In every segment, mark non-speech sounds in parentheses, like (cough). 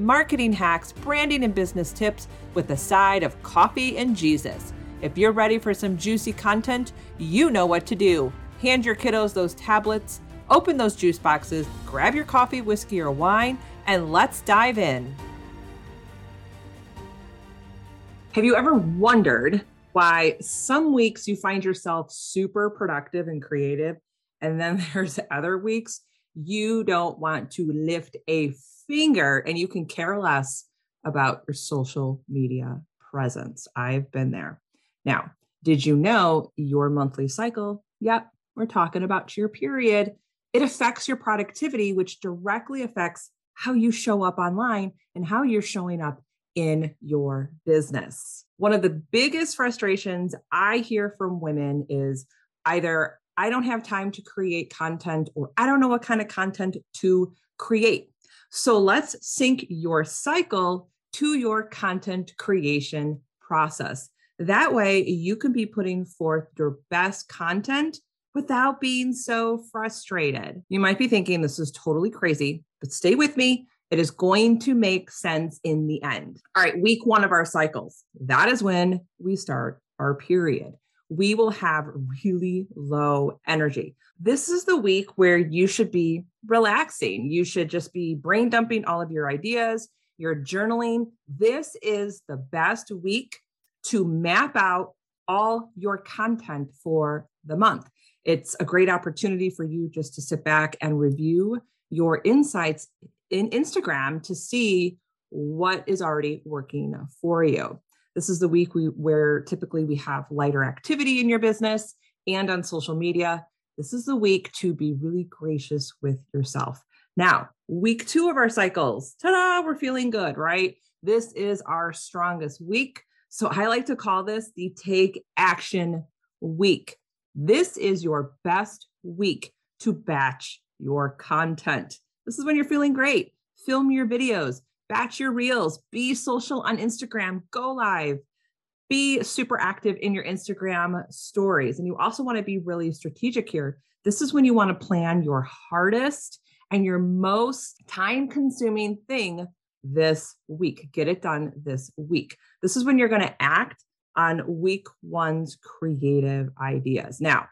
marketing hacks, branding and business tips with a side of coffee and Jesus. If you're ready for some juicy content, you know what to do. Hand your kiddos those tablets, open those juice boxes, grab your coffee, whiskey, or wine, and let's dive in. Have you ever wondered why some weeks you find yourself super productive and creative, and then (laughs) there's other weeks you don't want to lift a finger and you can care less about your social media presence? I've been there. Now, did you know your monthly cycle? Yep, we're talking about your period. It affects your productivity, which directly affects how you show up online and how you're showing up in your business. One of the biggest frustrations I hear from women is either I don't have time to create content or I don't know what kind of content to create. So let's sync your cycle to your content creation process. That way, you can be putting forth your best content without being so frustrated. You might be thinking this is totally crazy, but stay with me. It is going to make sense in the end. All right, week one of our cycles. That is when we start our period. We will have really low energy. This is the week where you should be relaxing. You should just be brain dumping all of your ideas, your journaling. This is the best week to map out all your content for the month. It's a great opportunity for you just to sit back and review your insights in Instagram to see what is already working for you. This is the week we, where typically we have lighter activity in your business and on social media. This is the week to be really gracious with yourself. Now, week two of our cycles, ta da, we're feeling good, right? This is our strongest week. So I like to call this the take action week. This is your best week to batch your content. This is when you're feeling great. Film your videos, batch your reels, be social on Instagram, go live, be super active in your Instagram stories. And you also want to be really strategic here. This is when you want to plan your hardest and your most time consuming thing this week. Get it done this week. This is when you're going to act on week one's creative ideas. Now,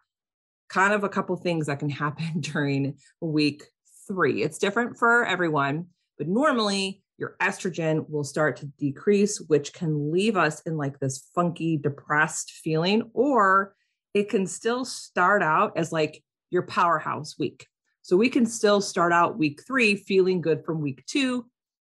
kind of a couple things that can (laughs) happen during week three. It's different for everyone, but normally your estrogen will start to decrease, which can leave us in like this funky, depressed feeling, or it can still start out as like your powerhouse week. So we can still start out week three feeling good from week two,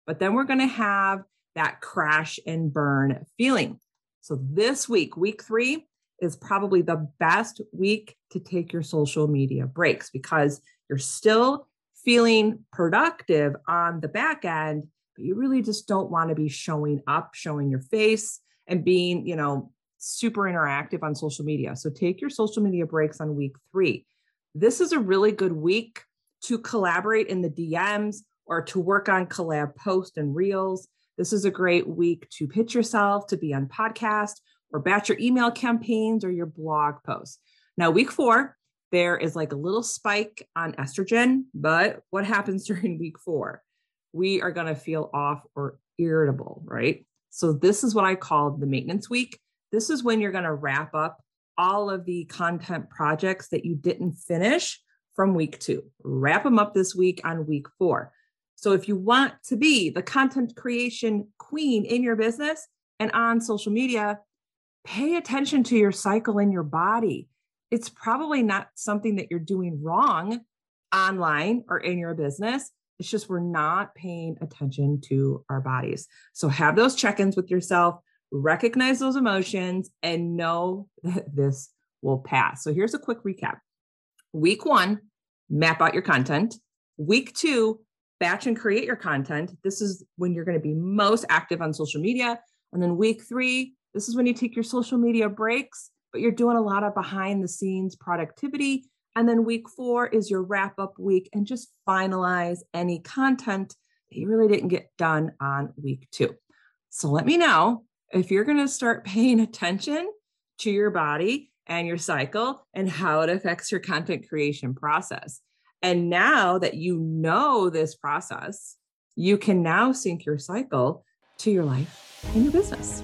but then we're going to have that crash and burn feeling. So this week, week three, is probably the best week to take your social media breaks because you're still feeling productive on the back end, but you really just don't want to be showing up, showing your face, and being, you know, super interactive on social media. So take your social media breaks on week three. This is a really good week to collaborate in the DMs or to work on collab posts and reels. This is a great week to pitch yourself, to be on podcast, or batch your email campaigns or your blog posts. Now, week four, there is like a little spike on estrogen, but what happens (laughs) during week four? We are going to feel off or irritable, right? So, this is what I call the maintenance week. This is when you're going to wrap up all of the content projects that you didn't finish from week two. Wrap them up this week on week four. So if you want to be the content creation queen in your business and on social media, pay attention to your cycle in your body. It's probably not something that you're doing wrong online or in your business. It's just we're not paying attention to our bodies. So have those check ins with yourself, recognize those emotions, and know (laughs) that this will pass. So here's a quick recap Week one, map out your content. Week two, batch and create your content. This is when you're going to be most active on social media. And then week three, This is when you take your social media breaks, but you're doing a lot of behind the scenes productivity. And then week four is your wrap up week and just finalize any content that you really didn't get done on week two. So let me know if you're going to start (laughs) paying attention to your body and your cycle and how it affects your content creation process. And now that you know this process, you can now sync your cycle to your life and your business.